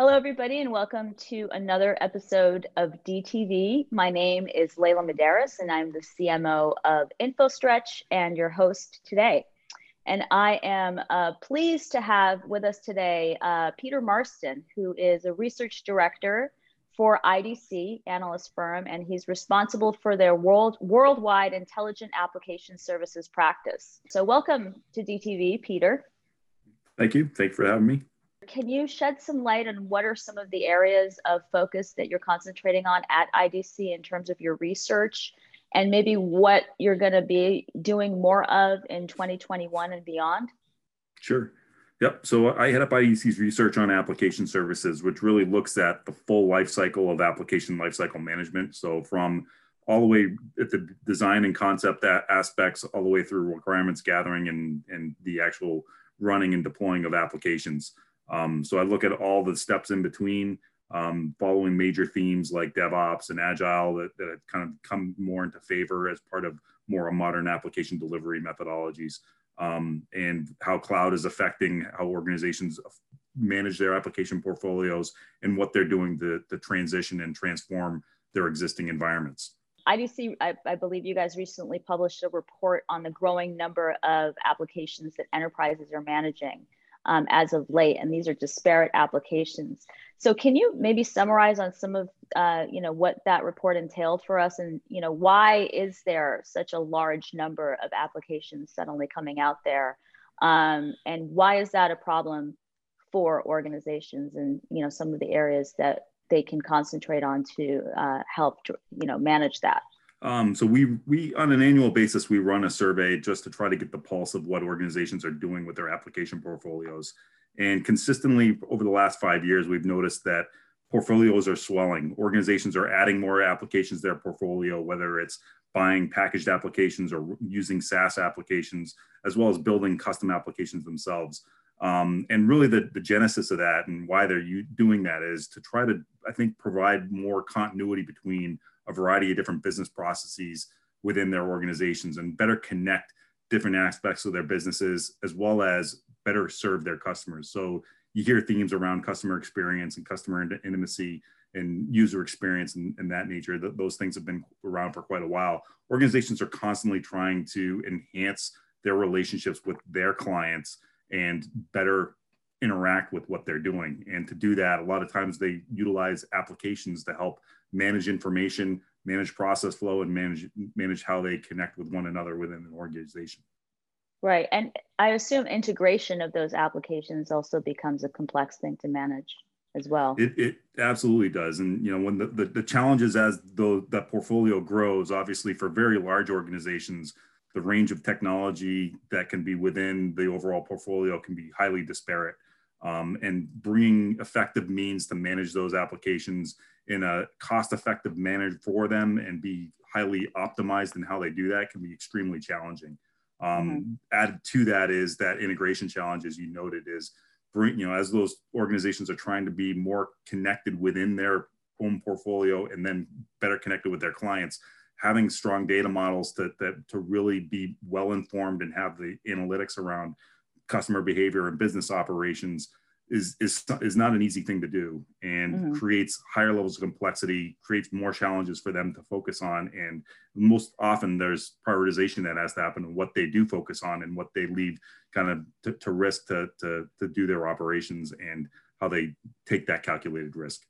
Hello, everybody, and welcome to another episode of DTV. My name is Leila Modarres, and I'm the CMO of InfoStretch and your host today. And I am uh, pleased to have with us today uh, Peter Marston, who is a research director for IDC, analyst firm, and he's responsible for their world, worldwide intelligent application services practice. So, welcome to DTV, Peter. Thank you. Thank you for having me can you shed some light on what are some of the areas of focus that you're concentrating on at IDC in terms of your research and maybe what you're going to be doing more of in 2021 and beyond? Sure. Yep. So I head up IDC's research on application services, which really looks at the full life cycle of application lifecycle management. So from all the way at the design and concept aspects, all the way through requirements gathering and, and the actual running and deploying of applications. Um, so I look at all the steps in between, um, following major themes like DevOps and Agile that, that have kind of come more into favor as part of more modern application delivery methodologies, um, and how cloud is affecting how organizations manage their application portfolios and what they're doing to, to transition and transform their existing environments. IDC, I, I, believe you guys recently published a report on the growing number of applications that enterprises are managing um, as of late, and these are disparate applications. So can you maybe summarize on some of uh, you know what that report entailed for us, and you know why is there such a large number of applications suddenly coming out there, um, and why is that a problem for organizations, and you know some of the areas that they can concentrate on to uh, help you know manage that. Um, so we we on an annual basis we run a survey just to try to get the pulse of what organizations are doing with their application portfolios. And consistently over the last five years, we've noticed that portfolios are swelling. Organizations are adding more applications to their portfolio, whether it's buying packaged applications or using SaaS applications, as well as building custom applications themselves. Um, and really the, the genesis of that and why they're doing that is to try to, I think, provide more continuity between a variety of different business processes within their organizations and better connect different aspects of their businesses as well as better serve their customers. So you hear themes around customer experience and customer intimacy and user experience and, and that nature. those things have been around for quite a while. Organizations are constantly trying to enhance their relationships with their clients and better interact with what they're doing. And to do that, a lot of times they utilize applications to help manage information, manage process flow, and manage manage how they connect with one another within an organization. Right, and I assume integration of those applications also becomes a complex thing to manage as well. It, it absolutely does, and you know when the, the, the challenges as though that portfolio grows, obviously for very large organizations, the range of technology that can be within the overall portfolio can be highly disparate. Um, and bringing effective means to manage those applications in a cost effective manner for them and be highly optimized in how they do that can be extremely challenging. Um, mm-hmm. Added to that is that integration challenge, as you noted, is bring, you know, as those organizations are trying to be more connected within their own portfolio and then better connected with their clients, having strong data models to, that to really be well informed and have the analytics around customer behavior and business operations is is is not an easy thing to do and mm-hmm. creates higher levels of complexity creates more challenges for them to focus on and most often there's prioritization that has to happen in what they do focus on and what they leave kind of to, to risk to, to to do their operations and how they take that calculated risk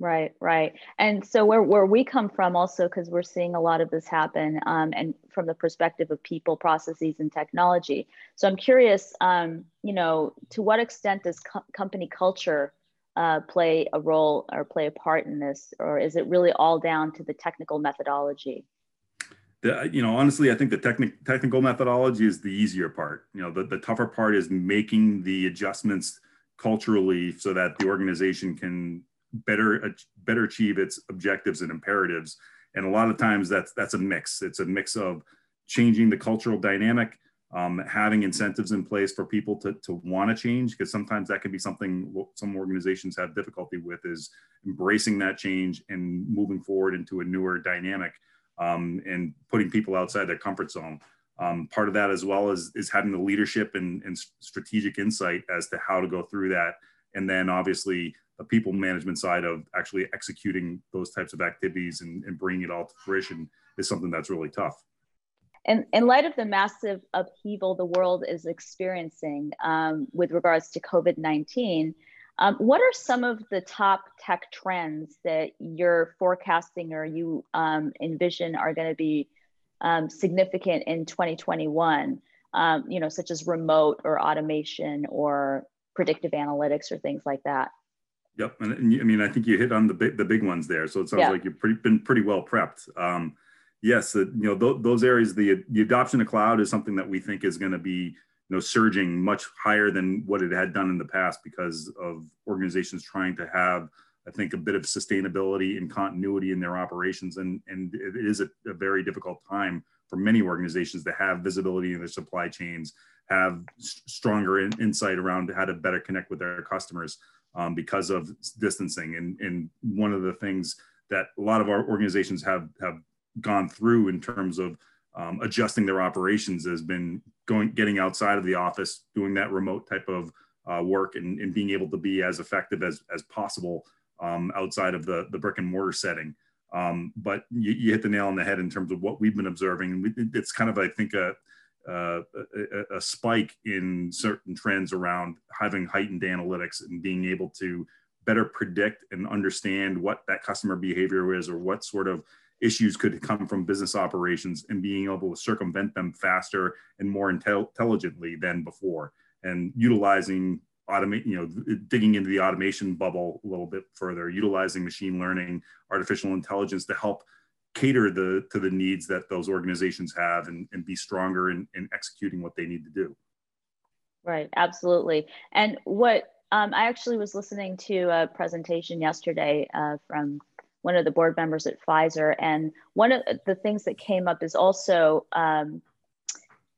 Right, right. And so where, where we come from also, because we're seeing a lot of this happen um, and from the perspective of people, processes, and technology. So I'm curious, um, you know, to what extent does co- company culture uh, play a role or play a part in this? Or is it really all down to the technical methodology? The, you know, honestly, I think the technic- technical methodology is the easier part. You know, the, the tougher part is making the adjustments culturally so that the organization can better better achieve its objectives and imperatives. And a lot of times that's that's a mix. It's a mix of changing the cultural dynamic um, having incentives in place for people to, to want to change because sometimes that can be something some organizations have difficulty with is embracing that change and moving forward into a newer dynamic um, and putting people outside their comfort zone. Um, part of that as well is, is having the leadership and, and strategic insight as to how to go through that and then obviously the people management side of actually executing those types of activities and, and bringing it all to fruition is something that's really tough. And in light of the massive upheaval the world is experiencing um, with regards to COVID 19, um, what are some of the top tech trends that you're forecasting or you um, envision are going to be um, significant in 2021? Um, you know, such as remote or automation or predictive analytics or things like that. Yep, and, and I mean, I think you hit on the big the big ones there. So it sounds yeah. like you've pretty, been pretty well prepped. Um, yes, uh, you know th- those areas. The the adoption of cloud is something that we think is going to be you know surging much higher than what it had done in the past because of organizations trying to have I think a bit of sustainability and continuity in their operations and and it is a, a very difficult time for many organizations to have visibility in their supply chains have stronger in, insight around how to better connect with their customers um, because of distancing and and one of the things that a lot of our organizations have have gone through in terms of um, adjusting their operations has been going getting outside of the office, doing that remote type of uh, work, and, and, being able to be as effective as as possible um, outside of the the brick and mortar setting. Um, but you, you, hit the nail on the head in terms of what we've been observing. It's kind of I think a a, a, spike in certain trends around having heightened analytics and being able to better predict and understand what that customer behavior is or what sort of issues could come from business operations and being able to circumvent them faster and more intel- intelligently than before and utilizing automate you know digging into the automation bubble a little bit further utilizing machine learning artificial intelligence to help cater the to the needs that those organizations have and, and be stronger in, in executing what they need to do right absolutely and what um, i actually was listening to a presentation yesterday uh, from one of the board members at Pfizer. And one of the things that came up is also um,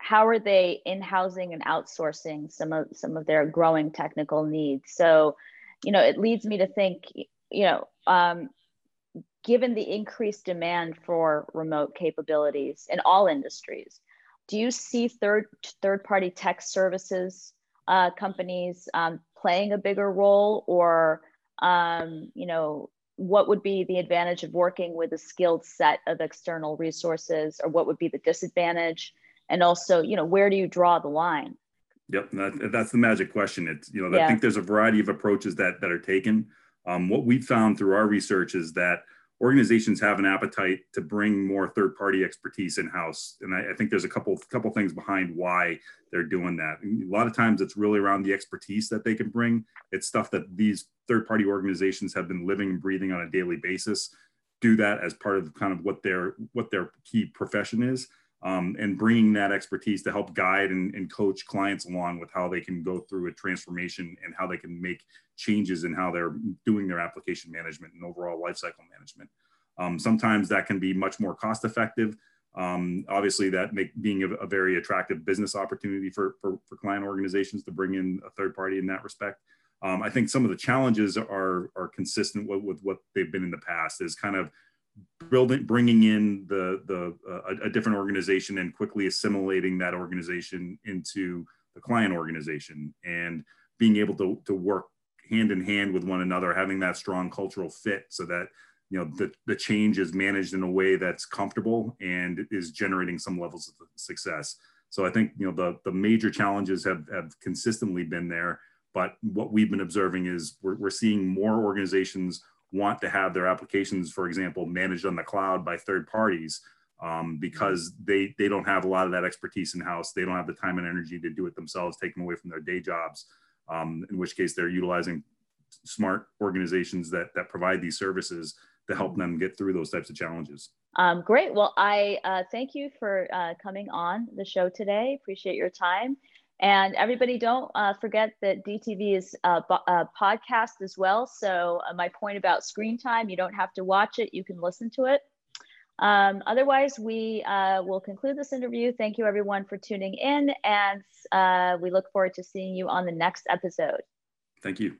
how are they in housing and outsourcing some of some of their growing technical needs. So, you know, it leads me to think, you know, um, given the increased demand for remote capabilities in all industries, do you see third third party tech services uh, companies um, playing a bigger role, or um, you know, what would be the advantage of working with a skilled set of external resources or what would be the disadvantage and also you know where do you draw the line? Yep that, that's the magic question. It's you know yeah. i think there's a variety of approaches that that are taken. Um, what we've found through our research is that organizations have an appetite to bring more third party expertise in house and I, I, think there's a couple couple things behind why they're doing that. A lot of times it's really around the expertise that they can bring. It's stuff that these third party organizations have been living and breathing on a daily basis do that as part of kind of what their what their key profession is um, and bringing that expertise to help guide and, and, coach clients along with how they can go through a transformation and how they can make changes in how they're doing their application management and overall lifecycle management. Um, sometimes that can be much more cost effective. Um, obviously, that make being a, a, very attractive business opportunity for, for, for, client organizations to bring in a third party in that respect. Um, I think some of the challenges are, are consistent with, with what they've been in the past is kind of building bringing in the the uh, a, different organization and quickly assimilating that organization into the client organization and being able to, to work hand in hand with one another having that strong cultural fit so that you know the, the change is managed in a way that's comfortable and is generating some levels of success. So i think you know the the major challenges have have consistently been there but what we've been observing is we're, we're seeing more organizations want to have their applications, for example, managed on the cloud by third parties um, because they they don't have a lot of that expertise in house. They don't have the time and energy to do it themselves, taking away from their day jobs. Um, in which case, they're utilizing smart organizations that that provide these services to help them get through those types of challenges. Um, great. Well, I uh, thank you for uh, coming on the show today. Appreciate your time. And everybody, don't uh, forget that DTV is a, a podcast as well. So, uh, my point about screen time, you don't have to watch it, you can listen to it. Um, otherwise, we uh, will conclude this interview. Thank you, everyone, for tuning in. And uh, we look forward to seeing you on the next episode. Thank you.